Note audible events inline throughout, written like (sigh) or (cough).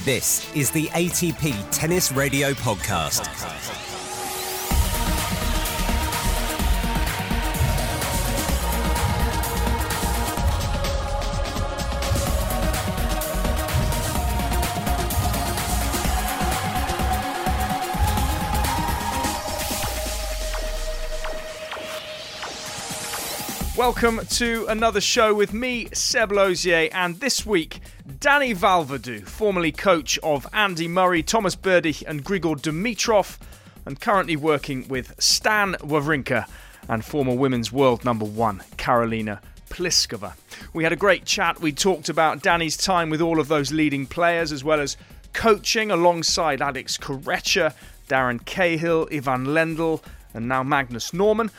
This is the ATP Tennis Radio Podcast. Welcome to another show with me, Seb Lozier, and this week, Dani Vallverdu, formerly coach of Andy Murray, Thomas Berdych, and Grigor Dimitrov, and currently working with Stan Wawrinka and former women's world number one, Karolina Pliskova. We had a great chat. We talked about Dani's time with all of those leading players, as well as coaching alongside Alex Corretja, Darren Cahill, Ivan Lendl, and now Magnus Norman.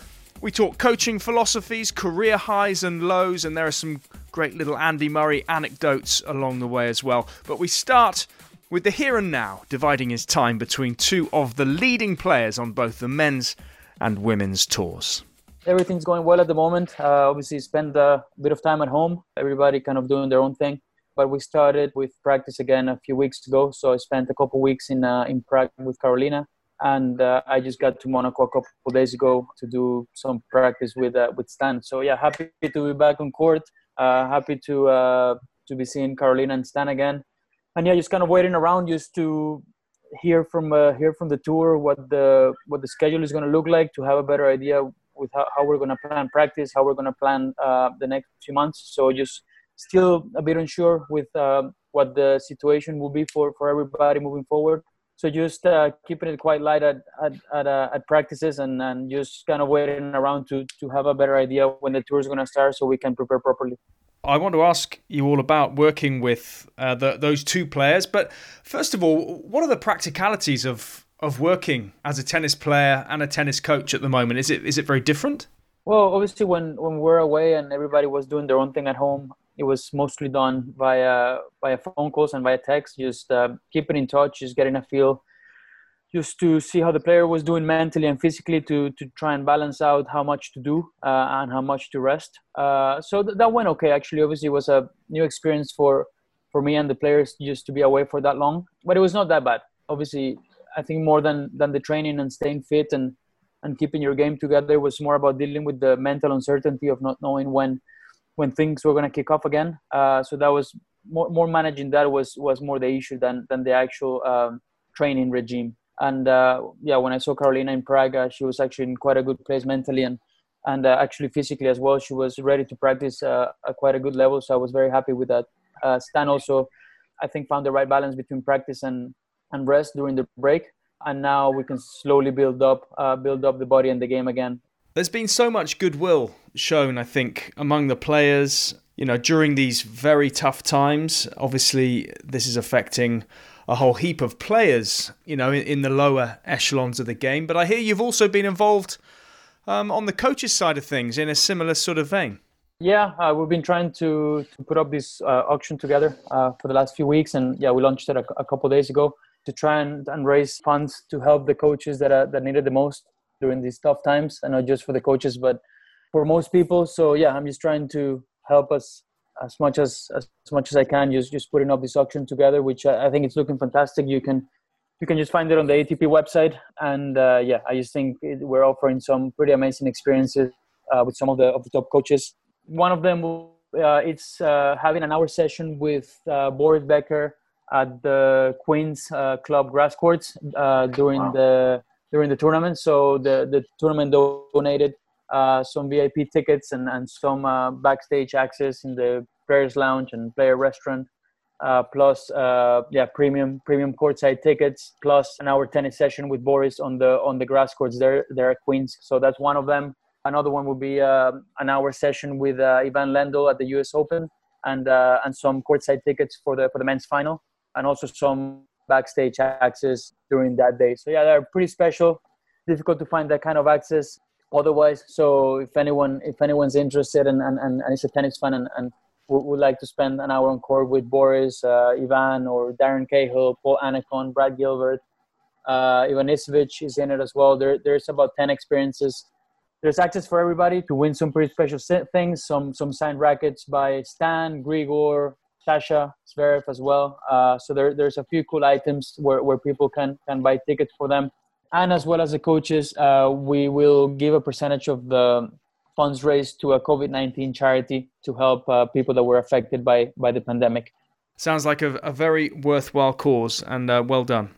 We talk coaching philosophies, career highs and lows, and there are some great little Andy Murray anecdotes along the way as well. But we start with the here and now, dividing his time between two of the leading players on both the men's and women's tours. Everything's going well at the moment. Uh, obviously, spend a bit of time at home. Everybody kind of doing their own thing. But we started with practice again a few weeks ago. So I spent a couple weeks in uh, in Prague with Karolina and uh, I just got to Monaco a couple of days ago to do some practice with uh, with Stan. So yeah, happy to be back on court. Uh, happy to uh, to be seeing Karolina and Stan again, and yeah, just kind of waiting around just to hear from uh, hear from the tour what the what the schedule is going to look like to have a better idea with how, how we're going to plan practice, how we're going to plan uh, the next few months. So just still a bit unsure with what the situation will be for for everybody moving forward so just uh, keeping it quite light at at at, uh, at, practices and, and just kind of waiting around to to have a better idea when the tour is going to start so we can prepare properly I want to ask you all about working with uh, the, those two players, but first of all, what are the practicalities of of working as a tennis player and a tennis coach at the moment? Is it is it very different? Well, obviously, when when we're away and everybody was doing their own thing at home, it was mostly done via via phone calls and via text just uh, keeping in touch just getting a feel just to see how the player was doing mentally and physically to to try and balance out how much to do uh, and how much to rest. Uh, so th- that went okay actually. Obviously it was a new experience for for me and the players just to be away for that long but it was not that bad. Obviously i think more than than the training and staying fit and and keeping your game together was more about dealing with the mental uncertainty of not knowing when when things were going to kick off again. Uh, so that was more, more managing that was was more the issue than than the actual um, training regime. And uh, yeah, when I saw Karolina in Prague, uh, she was actually in quite a good place mentally and and uh, actually physically as well. She was ready to practice uh, at quite a good level. So I was very happy with that. Uh, Stan also, I think, found the right balance between practice and and rest during the break. And now we can slowly build up build up the body and the game again. There's been so much goodwill shown, I think, among the players, you know, during these very tough times. Obviously, this is affecting a whole heap of players, you know, in, in the lower echelons of the game. But I hear you've also been involved um, on the coaches' side of things in a similar sort of vein. Yeah, uh, we've been trying to, to put up this uh, auction together uh, for the last few weeks, and yeah, we launched it a, a couple days ago to try and, and raise funds to help the coaches that that needed the most during these tough times and not just for the coaches but for most people. So yeah i'm just trying to help us as much as as much as i can just just putting up this auction together which i, I think it's looking fantastic. You can you can just find it on the atp website. And uh, yeah i just think it, we're offering some pretty amazing experiences uh, with some of the of the top coaches. One of them uh, it's uh, having an hour session with uh, boris becker at the queens uh, club grass courts during wow. the during the tournament. So the, the tournament donated uh, some VIP tickets and, and some uh, backstage access in the players lounge and player restaurant. Uh, plus, uh, yeah, premium premium courtside tickets, plus an hour tennis session with Boris on the on the grass courts there there at Queens. So that's one of them. Another one will be uh, an hour session with uh, Ivan Lendl at the U.S. Open, and and some courtside tickets for the for the men's final, and also some backstage access during that day. So yeah, they're pretty special. Difficult to find that kind of access otherwise. So if anyone if anyone's interested and and, and is a tennis fan and, and would, would like to spend an hour on court with Boris, uh, Ivan, or Darren Cahill, Paul Annacone, Brad Gilbert, uh, Ivanisevic is in it as well. There, there's about 10 experiences. There's access for everybody to win some pretty special things, some some signed rackets by Stan, Grigor, Sasha Zverev as well. Uh, so there, there's a few cool items where, where people can, can buy tickets for them. And as well as the coaches, uh, we will give a percentage of the funds raised to a COVID 19 charity to help uh, people that were affected by, by the pandemic. Sounds like a, a very worthwhile cause and uh, well done.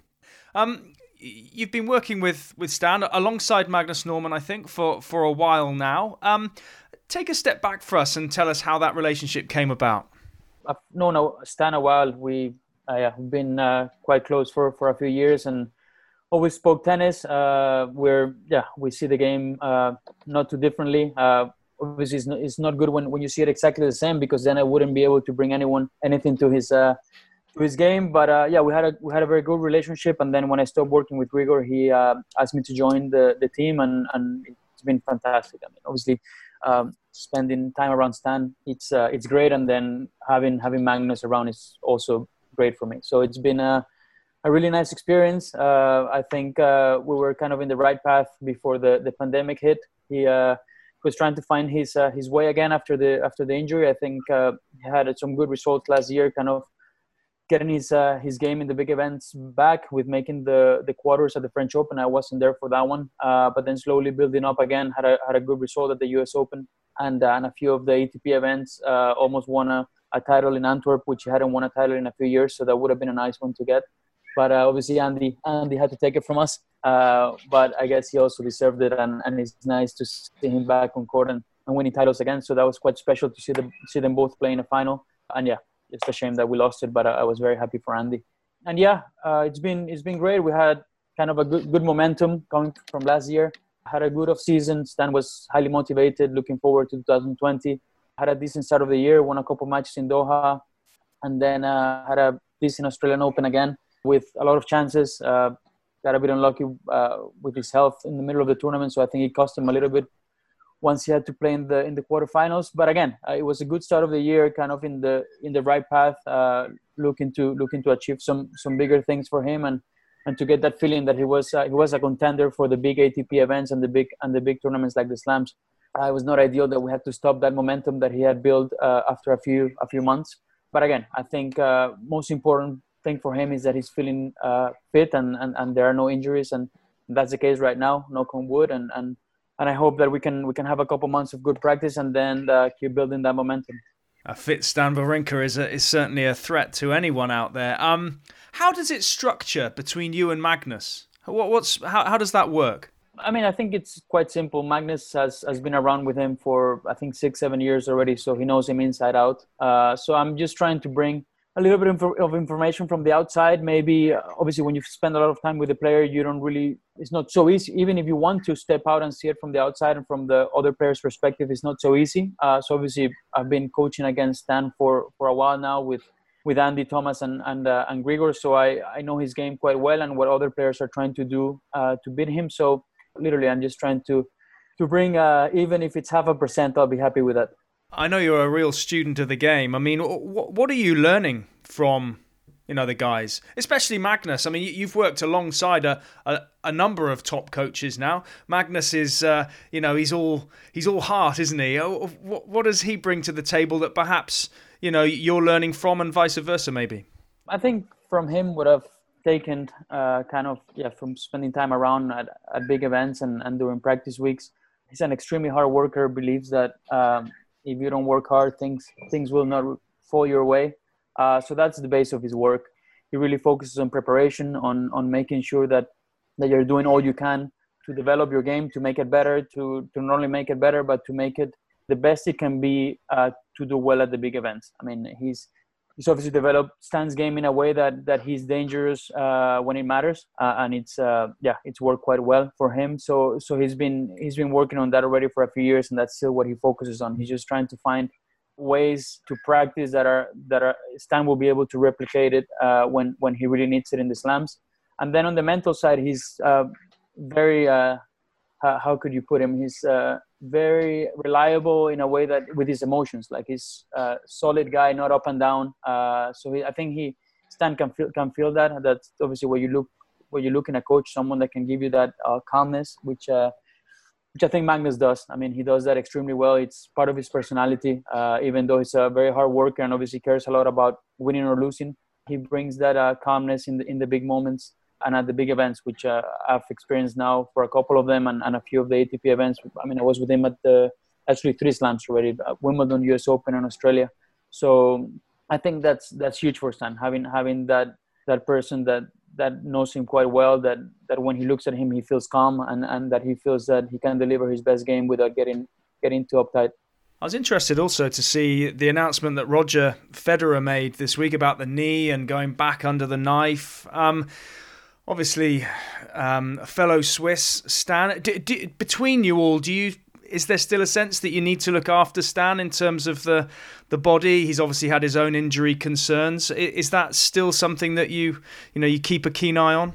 Um, you've been working with, with Stan alongside Magnus Norman, I think, for, for a while now. Um, take a step back for us and tell us how that relationship came about. I've known Stan a while. We uh, have been uh, quite close for, for a few years and always spoke tennis. Uh, where yeah, we see the game uh, not too differently. Uh, obviously, it's not, it's not good when, when you see it exactly the same because then I wouldn't be able to bring anyone anything to his to his game. But yeah, we had a we had a very good relationship. And then when I stopped working with Grigor, he asked me to join the the team, and and it's been fantastic. I mean, obviously. Um, spending time around Stan, it's it's great, and then having having Magnus around is also great for me. So it's been a a really nice experience. Uh, I think uh, we were kind of in the right path before the, the pandemic hit. He uh, was trying to find his uh, his way again after the after the injury. I think uh, he had some good results last year, kind of getting his uh, his game in the big events back with making the the quarters at the French Open. I wasn't there for that one, but then slowly building up again. Had a had a good result at the U.S. Open and and a few of the ATP events. almost won a, a title in Antwerp, which he hadn't won a title in a few years. So that would have been a nice one to get but uh, obviously Andy Andy had to take it from us. Uh, but I guess he also deserved it, and, and it's nice to see him back on court and, and winning titles again. So that was quite special to see them see them both play in a final. And yeah, it's a shame that we lost it, but I, I was very happy for Andy. And yeah, uh, it's been it's been great. We had kind of a good good momentum coming from last year. Had a good off season. Stan was highly motivated, looking forward to 2020. Had a decent start of the year. Won a couple matches in Doha, and then uh, had a decent Australian Open again with a lot of chances. Uh, got a bit unlucky uh, with his health in the middle of the tournament, so I think it cost him a little bit once he had to play in the in the quarterfinals. But again, uh, it was a good start of the year, kind of in the in the right path, uh, looking to looking to achieve some some bigger things for him and and to get that feeling that he was uh, he was a contender for the big ATP events and the big and the big tournaments like the slams. Uh, it was not ideal that we had to stop that momentum that he had built after a few a few months. But again, I think most important thing for him is that he's feeling uh, fit and, and, and there are no injuries and that's the case right now knock on wood and, and and I hope that we can we can have a couple months of good practice and then uh, keep building that momentum. A fit Stan Wawrinka is a, is certainly a threat to anyone out there. Um, how does it structure between you and Magnus? What, what's how, how does that work? I mean, I think it's quite simple. Magnus has, has been around with him for I think six seven years already, so he knows him inside out. Uh, so I'm just trying to bring a little bit of information from the outside. Maybe uh, obviously when you spend a lot of time with the player you don't really it's not so easy. Even if you want to step out and see it from the outside and from the other player's perspective it's not so easy. Uh, so obviously i've been coaching against stan for for a while now with with andy thomas and and, uh, and grigor. So i i know his game quite well and what other players are trying to do uh, to beat him. So literally i'm just trying to to bring uh, even if it's half a percent i'll be happy with that I know you're a real student of the game. I mean, what what are you learning from you know the guys, especially Magnus? I mean, you've worked alongside a a, a number of top coaches now. Magnus is, uh, you know, he's all he's all heart, isn't he? Oh, what what does he bring to the table that perhaps you know you're learning from, and vice versa, maybe? I think from him, what I've taken, uh, kind of, yeah, from spending time around at, at big events and, and during practice weeks. He's an extremely hard worker. Believes that. Um, if you don't work hard, things things will not fall your way. Uh, so that's the base of his work. He really focuses on preparation, on on making sure that that you're doing all you can to develop your game, to make it better, to to not only make it better, but to make it the best it can be uh, to do well at the big events. I mean, he's he's obviously developed Stan's game in a way that that he's dangerous uh, when it matters, uh, and it's uh, yeah, it's worked quite well for him. So so he's been he's been working on that already for a few years, and that's still what he focuses on. He's just trying to find ways to practice that are that are Stan will be able to replicate it uh, when when he really needs it in the slams. And then on the mental side, he's uh, very uh, how could you put him? He's very reliable in a way that with his emotions like he's a solid guy not up and down uh, so he, i think he stan can feel can feel that that's obviously where you look where you look in a coach someone that can give you that uh, calmness which uh, which I think Magnus does. I mean, he does that extremely well. It's part of his personality, uh, even though he's a very hard worker and obviously cares a lot about winning or losing. He brings that uh, calmness in the in the big moments and at the big events, which uh, I've experienced now for a couple of them and, and a few of the ATP events. I mean, I was with him at the actually three slams already: uh, Wimbledon, U.S. Open, and Australia. So I think that's that's huge for Stan having having that that person that that knows him quite well that that when he looks at him he feels calm and and that he feels that he can deliver his best game without getting getting too uptight I was interested also to see the announcement that Roger Federer made this week about the knee and going back under the knife. Um, obviously, um, fellow Swiss, Stan. Do, do, between you all, do you is there still a sense that you need to look after Stan in terms of the the body? He's obviously had his own injury concerns. Is that still something that you you know you keep a keen eye on?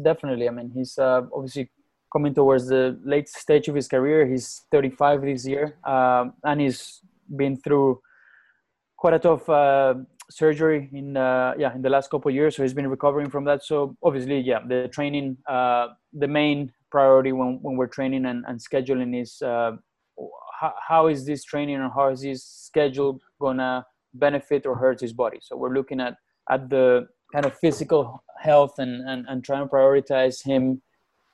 Definitely. I mean, he's uh, obviously coming towards the late stage of his career. He's 35 this year, um, and he's been through quite a tough uh, surgery in uh, yeah in the last couple of years. So he's been recovering from that. So obviously, yeah, the training, uh, the main priority when, when we're training and, and scheduling is uh, how, how is this training or how is this schedule gonna benefit or hurt his body so we're looking at at the kind of physical health and and, and trying to prioritize him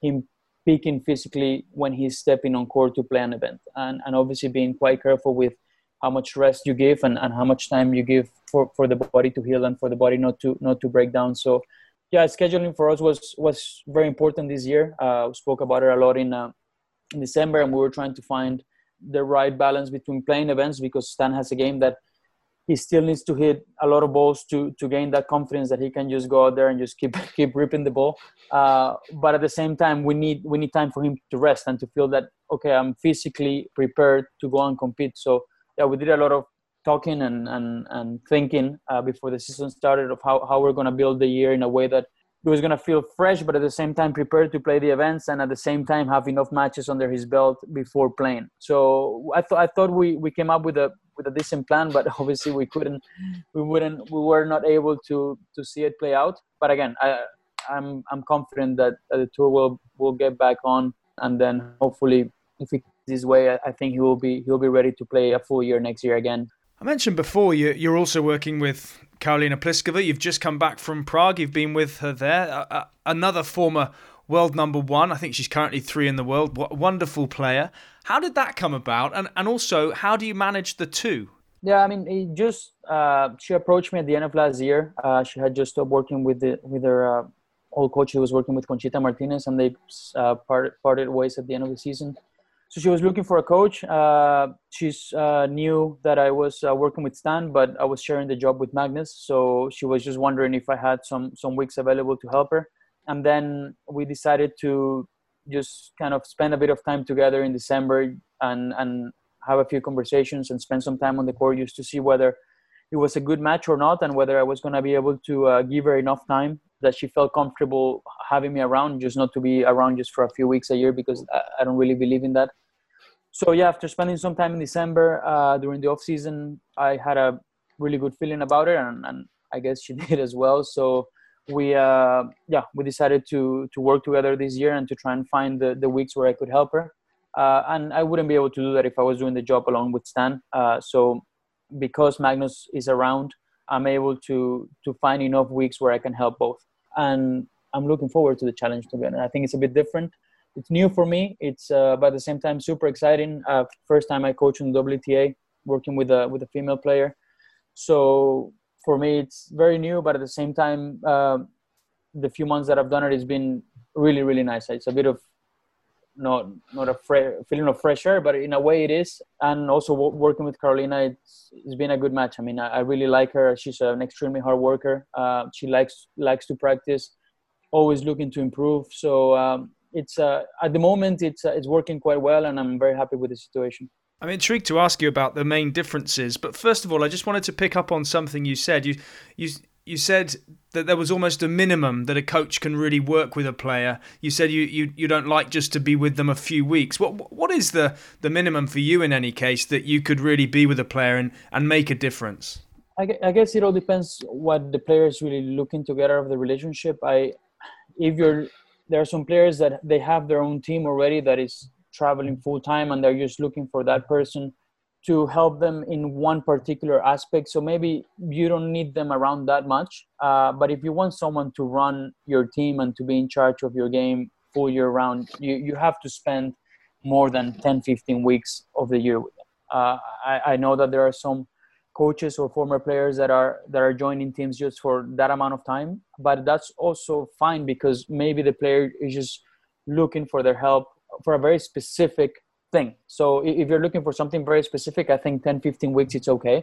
him peaking physically when he's stepping on court to play an event and and obviously being quite careful with how much rest you give and, and how much time you give for, for the body to heal and for the body not to not to break down so yeah, scheduling for us was was very important this year. Uh, we spoke about it a lot in uh, in December, and we were trying to find the right balance between playing events because Stan has a game that he still needs to hit a lot of balls to to gain that confidence that he can just go out there and just keep (laughs) keep ripping the ball. Uh, but at the same time, we need we need time for him to rest and to feel that okay, I'm physically prepared to go and compete. So yeah, we did a lot of talking and and, and thinking uh, before the season started of how, how we're going to build the year in a way that he was going to feel fresh but at the same time prepared to play the events and at the same time have enough matches under his belt before playing. So i thought i thought we we came up with a with a decent plan but (laughs) obviously we couldn't we wouldn't we were not able to to see it play out. But again i i'm i'm confident that, the tour will will get back on and then hopefully if he this way i think he will be he'll be ready to play a full year next year again I mentioned before you, you're also working with Karolina Pliskova. You've just come back from Prague. You've been with her there. Uh, uh, another former world number one. I think she's currently three in the world. What wonderful player. How did that come about? And and also, how do you manage the two? Yeah, I mean, it just uh, she approached me at the end of last year. Uh, she had just stopped working with the with her uh, old coach who was working with Conchita Martinez, and they uh, parted parted ways at the end of the season so she was looking for a coach. Uh, she's uh, knew that I was uh, working with Stan, but I was sharing the job with Magnus. So she was just wondering if I had some some weeks available to help her. And then we decided to just kind of spend a bit of time together in December and and have a few conversations and spend some time on the court just to see whether it was a good match or not, and whether I was going to be able to uh, give her enough time that she felt comfortable having me around, just not to be around just for a few weeks a year because I, I don't really believe in that. So yeah, after spending some time in December uh, during the off season, I had a really good feeling about it, and, and I guess she (laughs) did as well. So we uh, yeah we decided to to work together this year and to try and find the, the weeks where I could help her. Uh, and I wouldn't be able to do that if I was doing the job alone with Stan. Uh, so because Magnus is around, I'm able to to find enough weeks where I can help both. And I'm looking forward to the challenge to be honest. I think it's a bit different. It's new for me. It's uh, but at the same time super exciting. Uh, first time I coach in the WTA, working with a with a female player. So for me, it's very new, but at the same time, uh, the few months that I've done it has been really really nice. It's a bit of not not a fre- feeling of fresh air, but in a way it is. And also working with Karolina, it's, it's been a good match. I mean, I, I really like her. She's an extremely hard worker. Uh, she likes likes to practice, always looking to improve. So um, it's uh, at the moment it's uh, it's working quite well, and I'm very happy with the situation. I'm intrigued to ask you about the main differences, but first of all, I just wanted to pick up on something you said. You you you said that there was almost a minimum that a coach can really work with a player. You said you, you, you don't like just to be with them a few weeks. What what is the, the minimum for you in any case that you could really be with a player and, and make a difference? I, I guess it all depends what the player is really looking to get out of the relationship. I if you're there are some players that they have their own team already that is traveling full time and they're just looking for that person to help them in one particular aspect. So maybe you don't need them around that much. Uh, but if you want someone to run your team and to be in charge of your game full year round, you, you have to spend more than 10, 15 weeks of the year with them. Uh, I, I know that there are some coaches or former players that are that are joining teams just for that amount of time but that's also fine because maybe the player is just looking for their help for a very specific thing. So if you're looking for something very specific i think 10 15 weeks it's okay.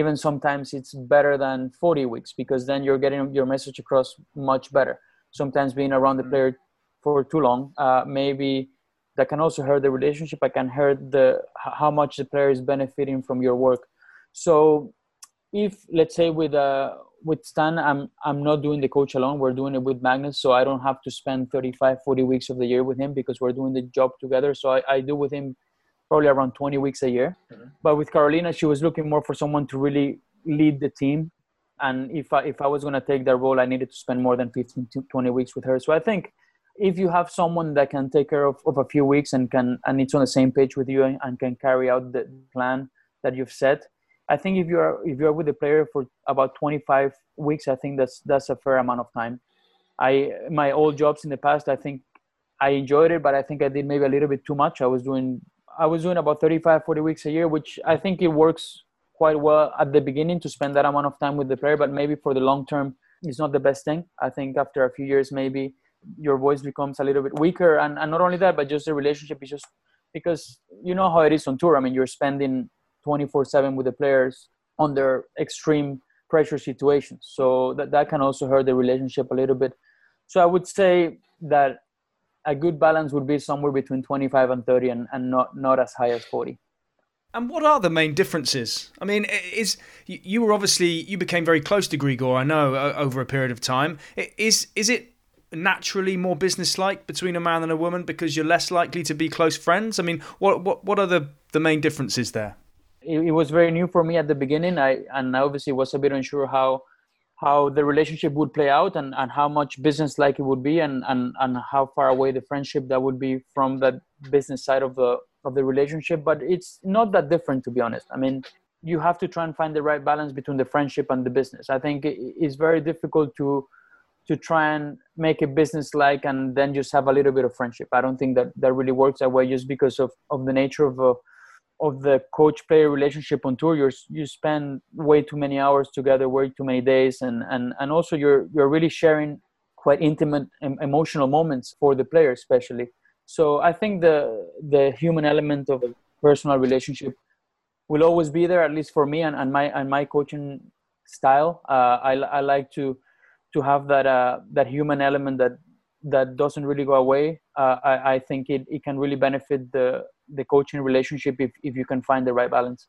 Even sometimes it's better than 40 weeks because then you're getting your message across much better. Sometimes being around the mm. player for too long uh, maybe that can also hurt the relationship. I can hurt the how much the player is benefiting from your work. So if let's say with uh with Stan, I'm I'm not doing the coach alone. We're doing it with Magnus, so I don't have to spend 35, 40 weeks of the year with him because we're doing the job together. So I, I do with him probably around 20 weeks a year. Mm-hmm. But with Karolina, she was looking more for someone to really lead the team. And if I, if I was going to take that role, I needed to spend more than 15 to 20 weeks with her. So I think if you have someone that can take care of, of a few weeks and can and it's on the same page with you and, and can carry out the plan that you've set, I think if you're if you're with the player for about 25 weeks, I think that's that's a fair amount of time. I my old jobs in the past, I think I enjoyed it, but I think I did maybe a little bit too much. I was doing I was doing about 35, 40 weeks a year, which I think it works quite well at the beginning to spend that amount of time with the player, but maybe for the long term, it's not the best thing. I think after a few years, maybe your voice becomes a little bit weaker, and, and not only that, but just the relationship is just because you know how it is on tour. I mean, you're spending 24 7 with the players under extreme pressure situations. So that, that can also hurt the relationship a little bit. So I would say that a good balance would be somewhere between 25 and 30 and, and not, not as high as 40. And what are the main differences? I mean, is you were obviously you became very close to Grigor, I know, over a period of time. Is is it naturally more businesslike between a man and a woman because you're less likely to be close friends? I mean, what what what are the the main differences there? It, it, was very new for me at the beginning. I and I obviously was a bit unsure how how the relationship would play out and, and how much business like it would be and, and, and how far away the friendship that would be from that business side of the of the relationship. But it's not that different to be honest. I mean, you have to try and find the right balance between the friendship and the business. I think it's very difficult to to try and make it business like and then just have a little bit of friendship. I don't think that that really works that way just because of, of the nature of a of the coach player relationship on tour you're you spend way too many hours together way too many days and and and also you're you're really sharing quite intimate emotional moments for the player especially. So i think the the human element of a personal relationship will always be there at least for me and, and my and my coaching style. Uh, I, I like to to have that uh, that human element that that doesn't really go away. Uh, I, I think it, it can really benefit the the coaching relationship if, if you can find the right balance.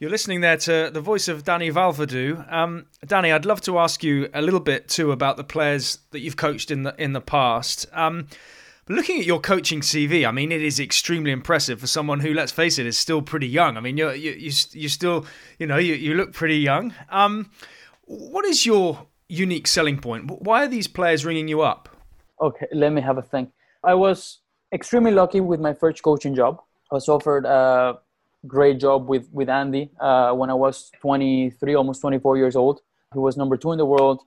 You're listening there to the voice of Dani Vallverdu. Um, Dani, I'd love to ask you a little bit too about the players that you've coached in the in the past. Um, looking at your coaching CV, I mean, it is extremely impressive for someone who, let's face it, is still pretty young. I mean, you're you you you still, you know, you, you look pretty young. Um, what is your unique selling point? Why are these players ringing you up? Okay, let me have a think. I was extremely lucky with my first coaching job. Was offered a great job with with Andy uh, when I was 23, almost 24 years old. He was number two in the world,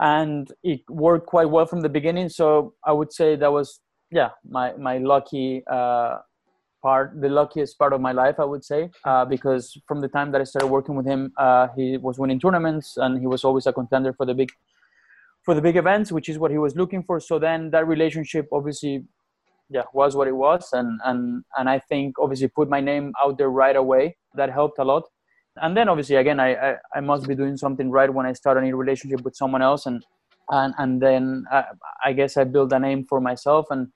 and it worked quite well from the beginning. So I would say that was yeah my my lucky uh, part, the luckiest part of my life. I would say uh, because from the time that I started working with him, uh, he was winning tournaments and he was always a contender for the big for the big events, which is what he was looking for. So then that relationship obviously yeah was what it was. And and and i think obviously put my name out there right away. That helped a lot. And then obviously again i i, I must be doing something right when i start a new relationship with someone else. And and and then I, I guess i build a name for myself. And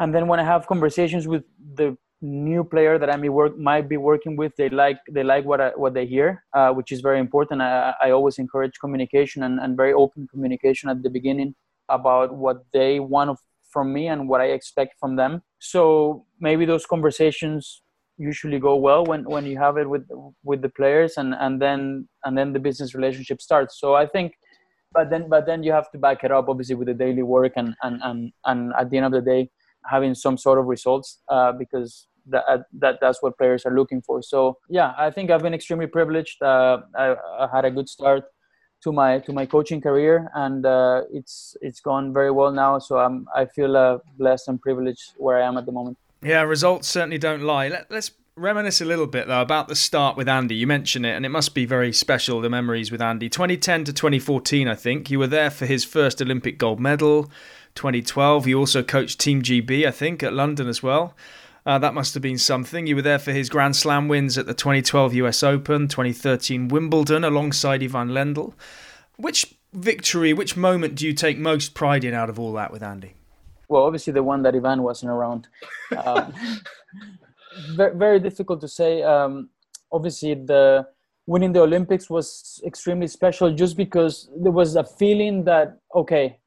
and then when i have conversations with the new player that i may work might be working with they like they like what I, what they hear uh, which is very important. I, I always encourage communication and, and very open communication at the beginning about what they want from me and what I expect from them. So maybe those conversations usually go well when, when you have it with with the players and, and then and then the business relationship starts. So I think but then but then you have to back it up obviously with the daily work and and, and, and at the end of the day having some sort of results uh, because that, uh, that that's what players are looking for. So yeah, I think I've been extremely privileged. Uh, I, I, had a good start to my to my coaching career, and uh, it's it's gone very well now. So I'm I feel uh, blessed and privileged where I am at the moment. Yeah, results certainly don't lie. Let, let's reminisce a little bit though about the start with Andy. You mentioned it, and it must be very special. The memories with Andy, 2010 to 2014, I think you were there for his first Olympic gold medal. 2012, you also coached Team GB, I think, at London as well. Uh, that must have been something. You were there for his Grand Slam wins at the 2012 US Open, 2013 Wimbledon, alongside Ivan Lendl. Which victory, which moment do you take most pride in out of all that with Andy? well, obviously the one that Ivan wasn't around. Um, (laughs) very, very, difficult to say. Um, obviously, the winning the Olympics was extremely special just because there was a feeling that okay,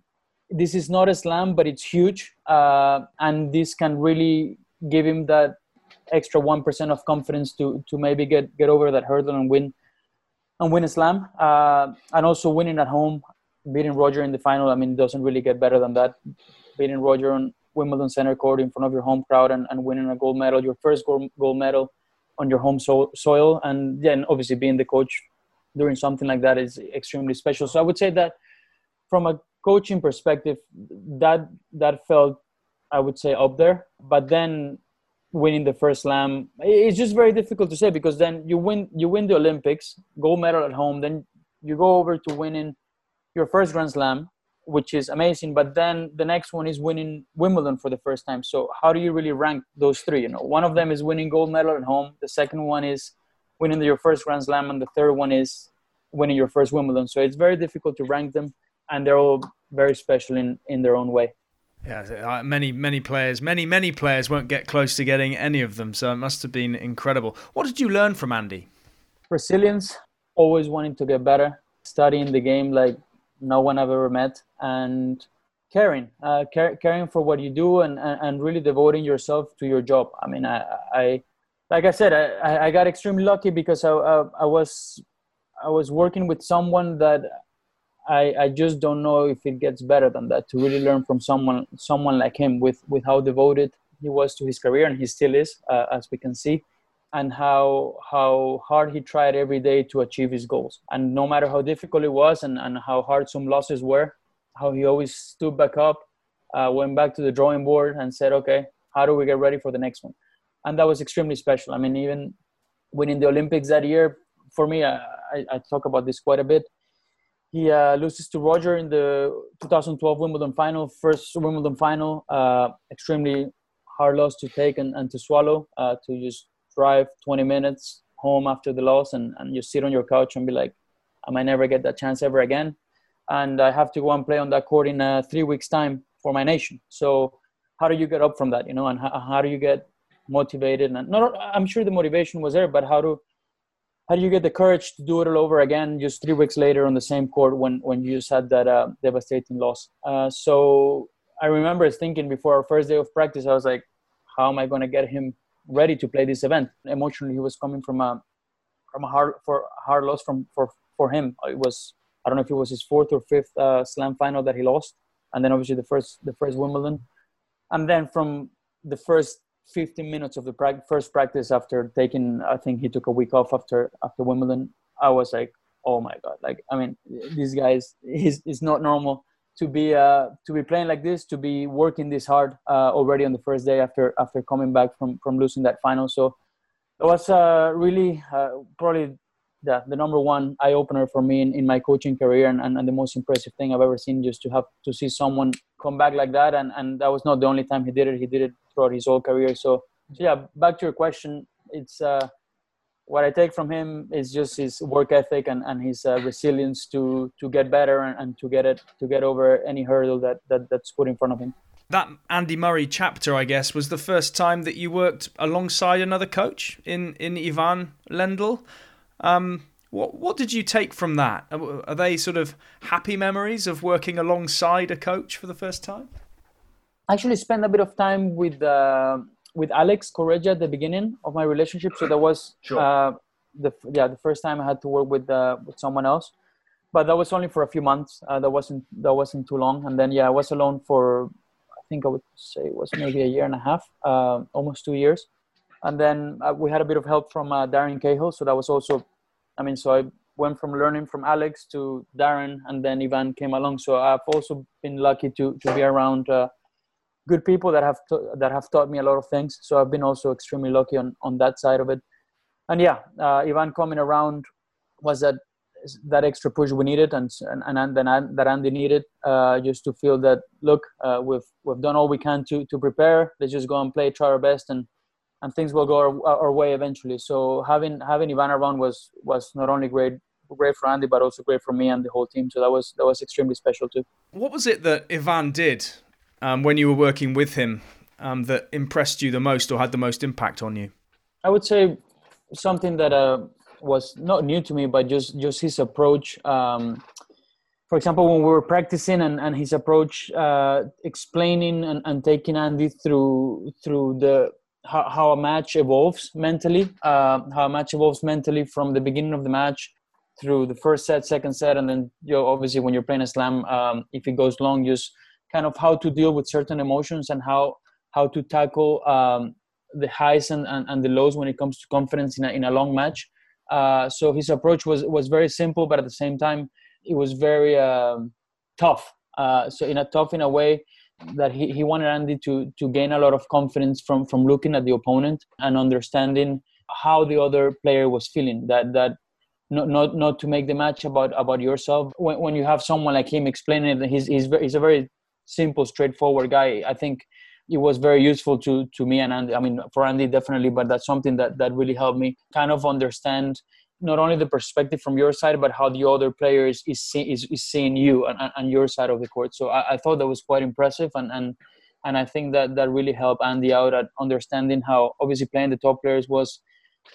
this is not a slam, but it's huge, uh, and this can really give him that extra one percent of confidence to to maybe get get over that hurdle and win and win a slam, uh, and also winning at home, beating Roger in the final. I mean, doesn't really get better than that beating Roger on Wimbledon center court in front of your home crowd and, and winning a gold medal, your first gold, gold medal on your home so- soil. And then obviously being the coach doing something like that is extremely special. So I would say that from a coaching perspective, that that felt I would say up there. But then winning the first slam, it's just very difficult to say because then you win you win the Olympics, gold medal at home, then you go over to winning your first Grand Slam, which is amazing. But then the next one is winning Wimbledon for the first time. So how do you really rank those three? You know, one of them is winning gold medal at home. The second one is winning your first Grand Slam, and the third one is winning your first Wimbledon. So it's very difficult to rank them, and they're all very special in in their own way. Yeah, uh, many many players, many many players won't get close to getting any of them. So it must have been incredible. What did you learn from Andy? Resilience, always wanting to get better, studying the game like no one I've ever met, and caring, uh, care, caring for what you do, and, and really devoting yourself to your job. I mean, I, I like I said, I, I got extremely lucky because I, I, I was I was working with someone that I, I just don't know if it gets better than that to really learn from someone someone like him with with how devoted he was to his career and he still is uh, as we can see and how how hard he tried every day to achieve his goals. And no matter how difficult it was and, and how hard some losses were, how he always stood back up, uh, went back to the drawing board and said, okay, how do we get ready for the next one? And that was extremely special. I mean, even winning the Olympics that year, for me, I, I, I talk about this quite a bit. He uh, loses to Roger in the 2012 Wimbledon final, first Wimbledon final. Uh, extremely hard loss to take and, and to swallow, uh, to just drive 20 minutes home after the loss and, and you sit on your couch and be like, I might never get that chance ever again. And I have to go and play on that court in uh, three weeks' time for my nation. So how do you get up from that, you know, and how, how do you get motivated? And not, I'm sure the motivation was there, but how do how do you get the courage to do it all over again just three weeks later on the same court when when you just had that uh, devastating loss? Uh, so I remember thinking before our first day of practice, I was like, how am I going to get him ready to play this event. Emotionally, he was coming from a from a hard for hard loss from for for him. It was I don't know if it was his fourth or fifth uh, slam final that he lost, and then obviously the first the first Wimbledon, and then from the first 15 minutes of the pra- first practice after taking I think he took a week off after after Wimbledon. I was like, oh my god! Like I mean, this guy is is, is not normal to be uh, to be playing like this, to be working this hard uh, already on the first day after after coming back from from losing that final. So it was uh, really uh, probably the, the number one eye opener for me in, in my coaching career and, and, and, the most impressive thing I've ever seen just to have to see someone come back like that and, and that was not the only time he did it he did it throughout his whole career so, so yeah back to your question it's uh, what I take from him is just his work ethic and, and his uh, resilience to to get better and, and, to get it to get over any hurdle that, that that's put in front of him. That Andy Murray chapter, I guess, was the first time that you worked alongside another coach in in Ivan Lendl. Um, what what did you take from that? Are they sort of happy memories of working alongside a coach for the first time? Actually spent a bit of time with. Uh, with Alex Corretja at the beginning of my relationship. So that was sure. uh, the yeah the first time I had to work with uh, with someone else, but that was only for a few months. Uh, that wasn't that wasn't too long. And then yeah, I was alone for I think I would say it was maybe a year and a half, uh, almost two years. And then uh, we had a bit of help from uh, Darren Cahill, so that was also, I mean, so I went from learning from Alex to Darren, and then Ivan came along. So I've also been lucky to to be around uh, good people that have to, that have taught me a lot of things. So I've been also extremely lucky on on that side of it. And yeah, uh, Ivan coming around was that that extra push we needed, and and, and then that Andy needed, uh, just to feel that look, uh, we've we've done all we can to to prepare. Let's just go and play, try our best, and and things will go our, our way eventually. So having having Ivan around was was not only great great for Andy, but also great for me and the whole team. So that was that was extremely special too. What was it that Ivan did um, when you were working with him um, that impressed you the most or had the most impact on you? I would say something that uh, was not new to me, but just just his approach. Um, for example, when we were practicing and, and his approach, uh, explaining and, and taking Andy through through the how, how a match evolves mentally, uh, how a match evolves mentally from the beginning of the match through the first set, second set, and then you know, obviously when you're playing a slam, um, if it goes long, just kind of how to deal with certain emotions and how how to tackle um, the highs and, and, and, the lows when it comes to confidence in a, in a long match. Uh, so his approach was was very simple, but at the same time, it was very um, tough. Uh, so in a tough in a way that he, he wanted Andy to to gain a lot of confidence from from looking at the opponent and understanding how the other player was feeling. That that not not not to make the match about about yourself. When when you have someone like him explaining it, he's he's he's a very simple, straightforward guy. I think it was very useful to to me and Andy. I mean, for Andy definitely, but that's something that that really helped me kind of understand not only the perspective from your side, but how the other players is see, is, is seeing you and, and your side of the court. So I, I thought that was quite impressive, and and and I think that that really helped Andy out at understanding how obviously playing the top players was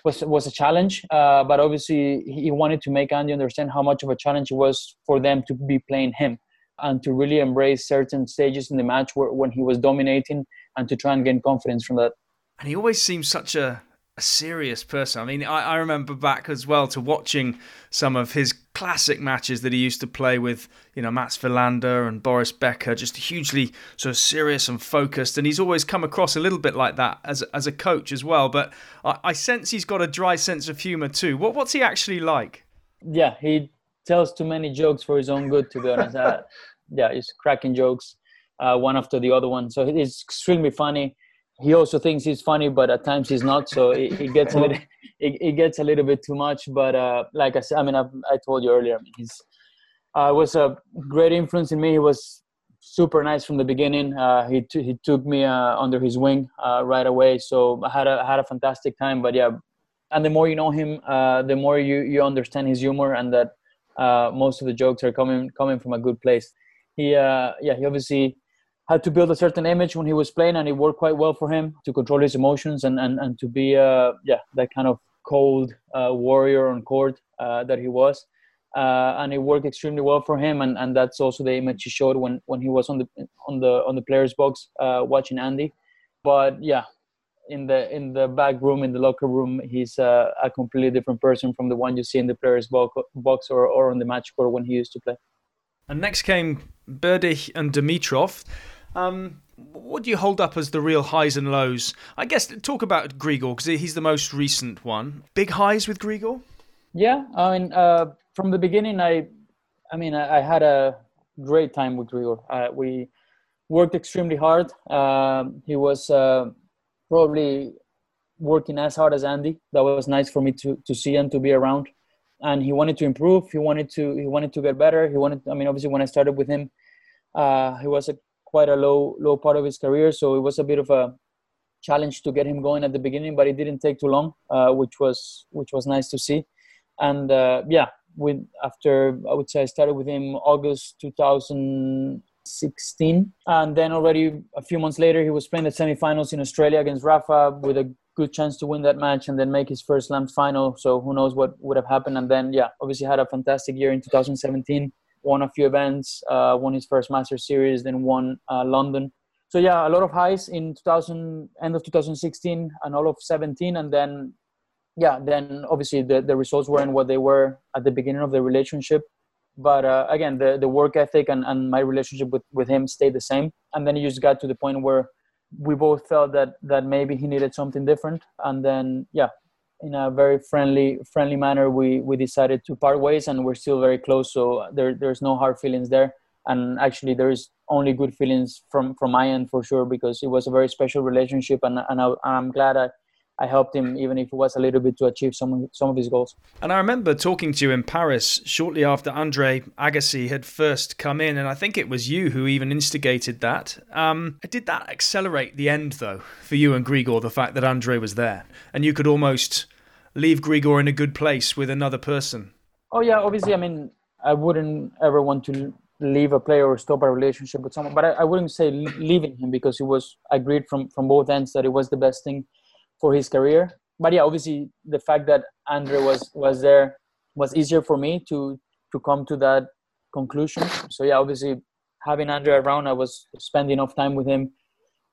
was was a challenge, uh, but obviously he wanted to make Andy understand how much of a challenge it was for them to be playing him and to really embrace certain stages in the match where, when he was dominating and to try and gain confidence from that. And he always seems such a a serious person. I mean, I, I, remember back as well to watching some of his classic matches that he used to play with, you know, Mats Wilander and Boris Becker, just hugely sort of serious and focused. And he's always come across a little bit like that as, as a coach as well. But I, I sense he's got a dry sense of humour too. What, what's he actually like? Yeah, he tells too many jokes for his own good, to be honest. (laughs) yeah, he's cracking jokes uh, one after the other one. So he's extremely funny he also thinks he's funny, but at times he's not. So it, it gets a little, it, it, gets a little bit too much. But uh, like I said, I mean, I, I told you earlier, I mean, he's uh, was a great influence in me. He was super nice from the beginning. Uh, he t- he took me uh, under his wing uh, right away. So I had a had a fantastic time. But yeah, and the more you know him, uh, the more you you understand his humor and that most of the jokes are coming coming from a good place. He yeah he obviously had to build a certain image when he was playing, and it worked quite well for him to control his emotions and and, and to be uh, yeah that kind of cold uh, warrior on court uh, that he was. Uh, and it worked extremely well for him, and, and that's also the image he showed when, when he was on the on the on the players box uh, watching Andy. But yeah, in the in the back room in the locker room, he's uh, a completely different person from the one you see in the players box or, or on the match court when he used to play. And next came Berdych and Dimitrov. Um, what do you hold up as the real highs and lows? I guess talk about Grigor because he's the most recent one. Big highs with Grigor. Yeah, I mean, uh, from the beginning, I, I mean, I, I had a great time with Grigor. Uh, we worked extremely hard. Um, he was uh, probably working as hard as Andy. That was nice for me to to see and to be around. And he wanted to improve. He wanted to he wanted to get better. He wanted. I mean, obviously, when I started with him, uh, he was a quite a low low part of his career, so it was a bit of a challenge to get him going at the beginning, but it didn't take too long, uh, which was which was nice to see. And uh, yeah, with after I would say I started with him August 2016, and then already a few months later he was playing the semifinals in Australia against Rafa with a good chance to win that match and then make his first slam final. So who knows what would have happened? And then yeah, obviously had a fantastic year in 2017 won a few events, uh, won his first Master Series, then won uh, London. So yeah, a lot of highs in 2000, end of 2016 and all of 17, and then yeah, then obviously the, the results weren't what they were at the beginning of the relationship. But uh, again, the, the work ethic and, and my relationship with, with him stayed the same. And then he just got to the point where we both felt that that maybe he needed something different. And then yeah, in a very friendly friendly manner, we we decided to part ways, and we're still very close. So there there's no hard feelings there. And actually, there is only good feelings from from my end for sure because it was a very special relationship, and and I, I'm glad I I helped him, even if it was a little bit to achieve some some of his goals. And I remember talking to you in Paris shortly after Andre Agassi had first come in, and I think it was you who even instigated that. Um, did that accelerate the end, though, for you and Grigor? The fact that Andre was there, and you could almost leave Grigor in a good place with another person. Oh yeah, obviously. I mean, I wouldn't ever want to leave a player or stop a relationship with someone, but I, I wouldn't say leaving him because it was agreed from from both ends that it was the best thing for his career. But yeah, obviously the fact that Andre was was there was easier for me to to come to that conclusion. So yeah, obviously having Andre around, I was spending enough time with him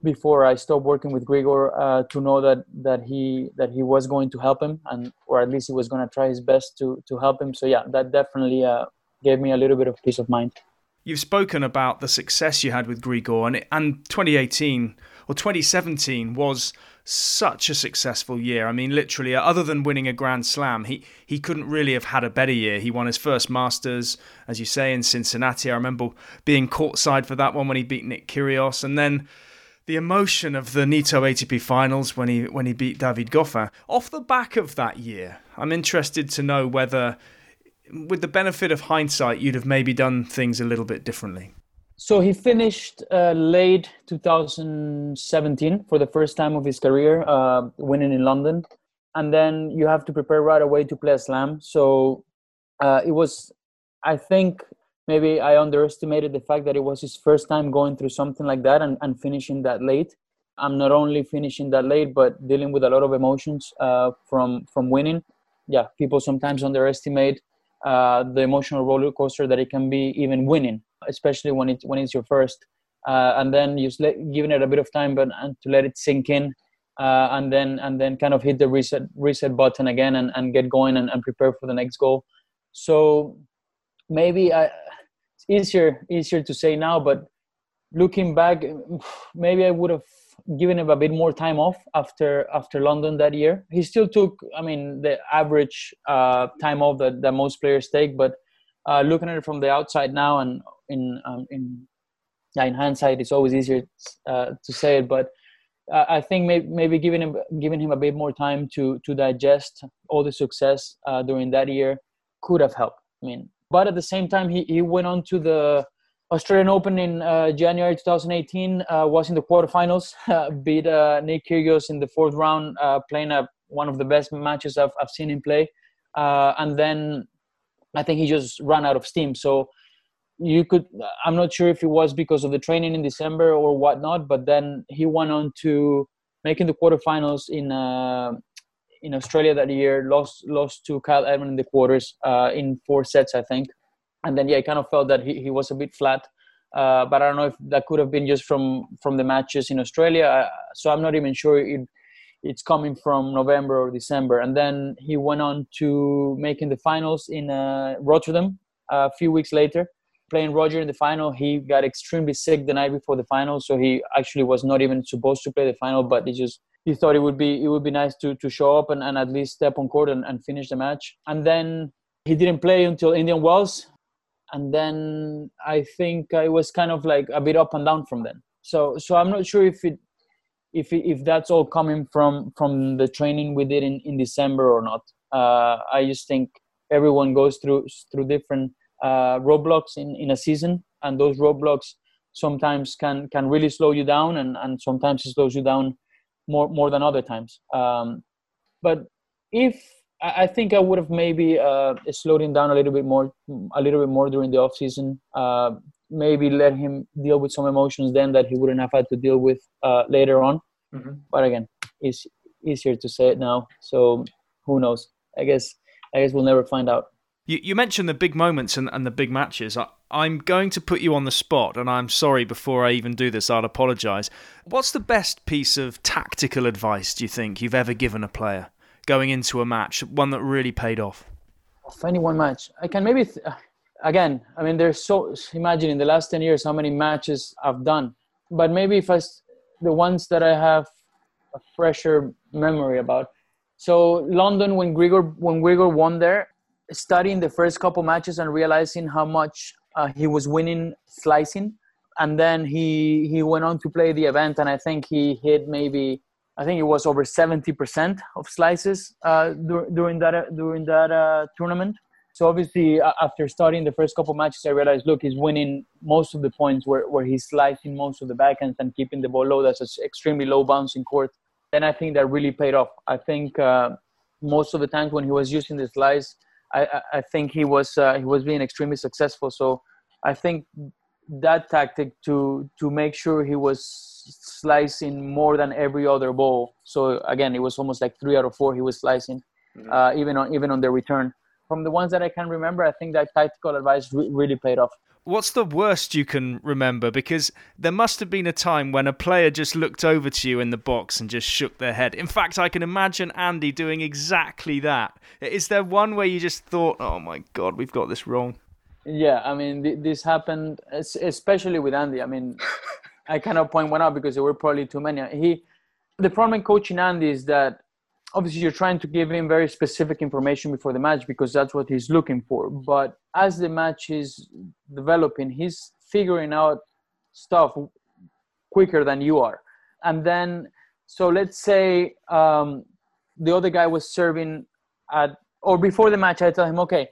before I stopped working with Grigor uh, to know that that he that he was going to help him and or at least he was going to try his best to to help him. So yeah, that definitely uh, gave me a little bit of peace of mind. You've spoken about the success you had with Grigor, and and 2018 or 2017 was such a successful year. I mean, literally, uh, other than winning a Grand Slam, he, he couldn't really have had a better year. He won his first Masters, as you say, in Cincinnati. I remember being courtside for that one when he beat Nick Kyrgios, and then the emotion of the Nitto ATP Finals when he when he beat David Goffin. Off the back of that year, I'm interested to know whether, with the benefit of hindsight, you'd have maybe done things a little bit differently. So he finished uh, late 2017 for the first time of his career, uh, winning in London, and then you have to prepare right away to play a slam. So uh, it was, I think, maybe I underestimated the fact that it was his first time going through something like that and, and finishing that late. I'm not only finishing that late, but dealing with a lot of emotions uh, from from winning. Yeah, people sometimes underestimate uh, the emotional roller coaster that it can be even winning especially when it when it's your first. Uh, and then you let, giving it a bit of time, but and to let it sink in, uh, and then and then kind of hit the reset reset button again and, and get going and, and prepare for the next goal. So maybe I, it's easier easier to say now, but looking back, maybe I would have given him a bit more time off after after London that year. He still took, I mean, the average uh, time off that, that most players take, but uh, looking at it from the outside now and in um, in yeah, in hindsight, it's always easier uh, to say it, but uh, I think maybe, maybe giving him giving him a bit more time to to digest all the success uh, during that year could have helped. I mean, but at the same time, he, he went on to the Australian Open in uh, January 2018. Uh, was in the quarterfinals, (laughs) beat uh, Nick Kyrgios in the fourth round, playing a, one of the best matches I've I've seen him play, and then I think he just ran out of steam. So you could i'm not sure if it was because of the training in december or whatnot but then he went on to making the quarterfinals in uh, in australia that year lost lost to kyle edmund in the quarters uh, in four sets i think. And then yeah i kind of felt that he, he was a bit flat uh, but i don't know if that could have been just from from the matches in australia. Uh, so i'm not even sure it, it's coming from november or december. And then he went on to making the finals in uh, rotterdam a few weeks later playing Roger in the final. He got extremely sick the night before the final, so he actually was not even supposed to play the final. But he just he thought it would be it would be nice to to show up and, and at least step on court and, and finish the match. And then he didn't play until Indian Wells, and then I think I was kind of like a bit up and down from then. So so I'm not sure if it if if that's all coming from from the training we did in in December or not. Uh, I just think everyone goes through through different uh, roadblocks in, in a season, and those roadblocks sometimes can can really slow you down, and, and sometimes it slows you down more more than other times. Um, but if I think I would have maybe uh, slowed him down a little bit more, a little bit more during the off season. Uh, maybe let him deal with some emotions then that he wouldn't have had to deal with uh, later on. Mm-hmm. But again, it's easier to say it now. So who knows? I guess I guess we'll never find out. You, you mentioned the big moments and, and the big matches. I, I'm going to put you on the spot, and I'm sorry before I even do this, I'll apologise. What's the best piece of tactical advice do you think you've ever given a player going into a match, one that really paid off? Of any one match, I can maybe. Th- uh, again, I mean, there's so imagine in the last ten years how many matches I've done, but maybe if I the ones that I have a fresher memory about. So London, when Grigor when Grigor won there, studying the first couple matches and realizing how much uh, he was winning slicing, and then he he went on to play the event, and I think he hit maybe I think it was over seventy percent of slices uh, during that uh, during that uh, tournament. So obviously, after starting the first couple matches, I realized, look, he's winning most of the points where, where he's slicing most of the backhands and keeping the ball low. That's an extremely low bouncing court. And I think that really paid off. I think uh, most of the times when he was using the slice, I, I think he was uh, he was being extremely successful. So I think that tactic to to make sure he was slicing more than every other ball. So again, it was almost like three out of four he was slicing, mm-hmm. uh, even on even on the return from the ones that I can remember, I think that tactical advice re- really paid off. What's the worst you can remember? Because there must have been a time when a player just looked over to you in the box and just shook their head. In fact, I can imagine Andy doing exactly that. Is there one where you just thought, oh my God, we've got this wrong? Yeah, I mean, th- this happened, especially with Andy. I mean, I cannot point one out because there were probably too many. He, the problem in coaching Andy is that obviously you're trying to give him very specific information before the match because that's what he's looking for but as the match is developing he's figuring out stuff quicker than you are. And then so let's say um, the other guy was serving at or before the match i tell him okay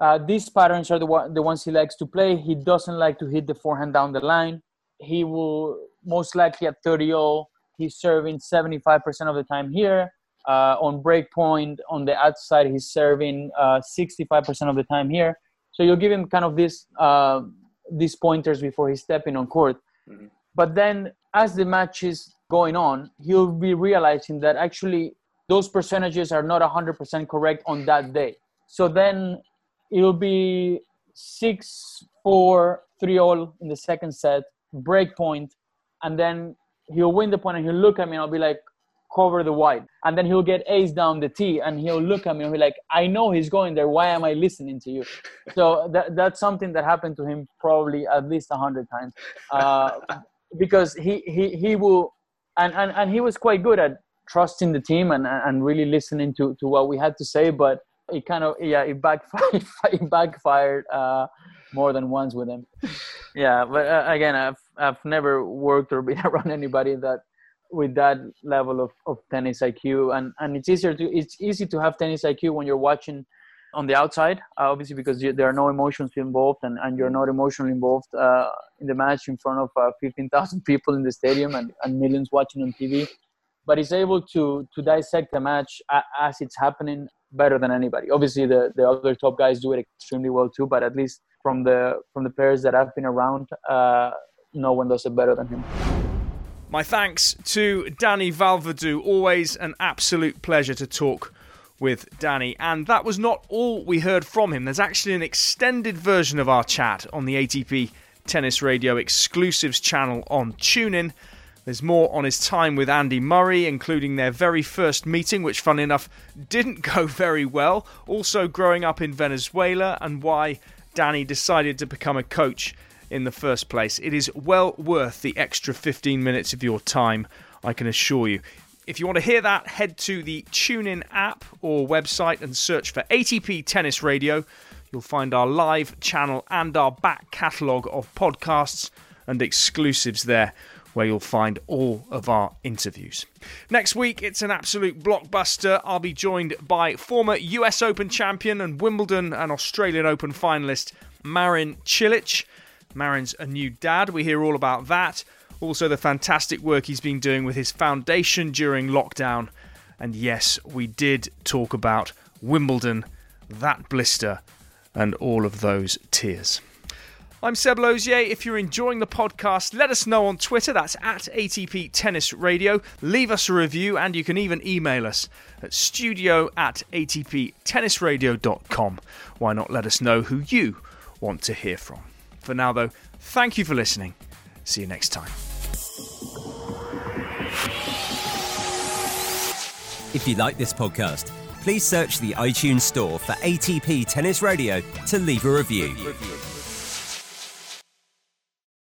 uh, these patterns are the, the ones he likes to play. He doesn't like to hit the forehand down the line. He will most likely at 30 0 he's serving 75% of the time here. Uh, on break point on the outside he's serving uh, 65% of the time here so you'll give him kind of this uh, these pointers before he's stepping on court mm-hmm. but then as the match is going on he'll be realizing that actually those percentages are not 100% correct on that day so then it'll be 6 4 3 all in the second set break point and then he'll win the point and he'll look at me and i'll be like cover the white. And then he'll get ace down the tee and he'll look at me and be like, I know he's going there. Why am I listening to you? (laughs) So that, that's something that happened to him probably at least a hundred times. Uh, (laughs) because he, he, he will, and, and, and he was quite good at trusting the team and, and really listening to, to what we had to say. But it kind of, yeah, it backfired, (laughs) it backfired uh, more than once with him. Yeah. But uh, again, I've, I've never worked or been around anybody that with that level of, of tennis IQ and, and it's easier to it's easy to have tennis IQ when you're watching on the outside uh, obviously because you, there are no emotions involved and, and you're not emotionally involved uh, in the match in front of uh, 15,000 (laughs) people in the stadium and, and millions watching on TV but he's able to to dissect the match as it's happening better than anybody. Obviously the, the other top guys do it extremely well too but at least from the from the players that I've been around uh, no one does it better than him my thanks to Dani Vallverdu. Always an absolute pleasure to talk with Dani. And that was not all we heard from him. There's actually an extended version of our chat on the ATP Tennis Radio exclusives channel on TuneIn. There's more on his time with Andy Murray, including their very first meeting, which, fun enough, didn't go (laughs) very well. Also, growing up in Venezuela and why Dani decided to become a coach in the first place. It is well worth the extra 15 minutes of your time, I can assure you. If you want to hear that, head to the TuneIn app or website and search for ATP Tennis Radio. You'll find our live channel and our back catalogue of podcasts and exclusives there where you'll find all of our interviews. Next week, it's an absolute blockbuster. I'll be joined by former US Open champion and Wimbledon and Australian Open finalist Marin Cilic. Marin's a new dad. We hear all about that. Also, the fantastic work he's been doing with his foundation during lockdown. And yes, we did talk about Wimbledon, that blister, and all of those tears. I'm Seb Lozier. If you're enjoying the podcast, let us know on Twitter. That's at ATP Tennis Radio. Leave us a review, and you can even email us at studio at atptennisradio.com. Why not let us know who you want to hear from? For now, though, thank you for listening. See you next time. If you like this podcast, please search the iTunes store for ATP Tennis Radio to leave a review.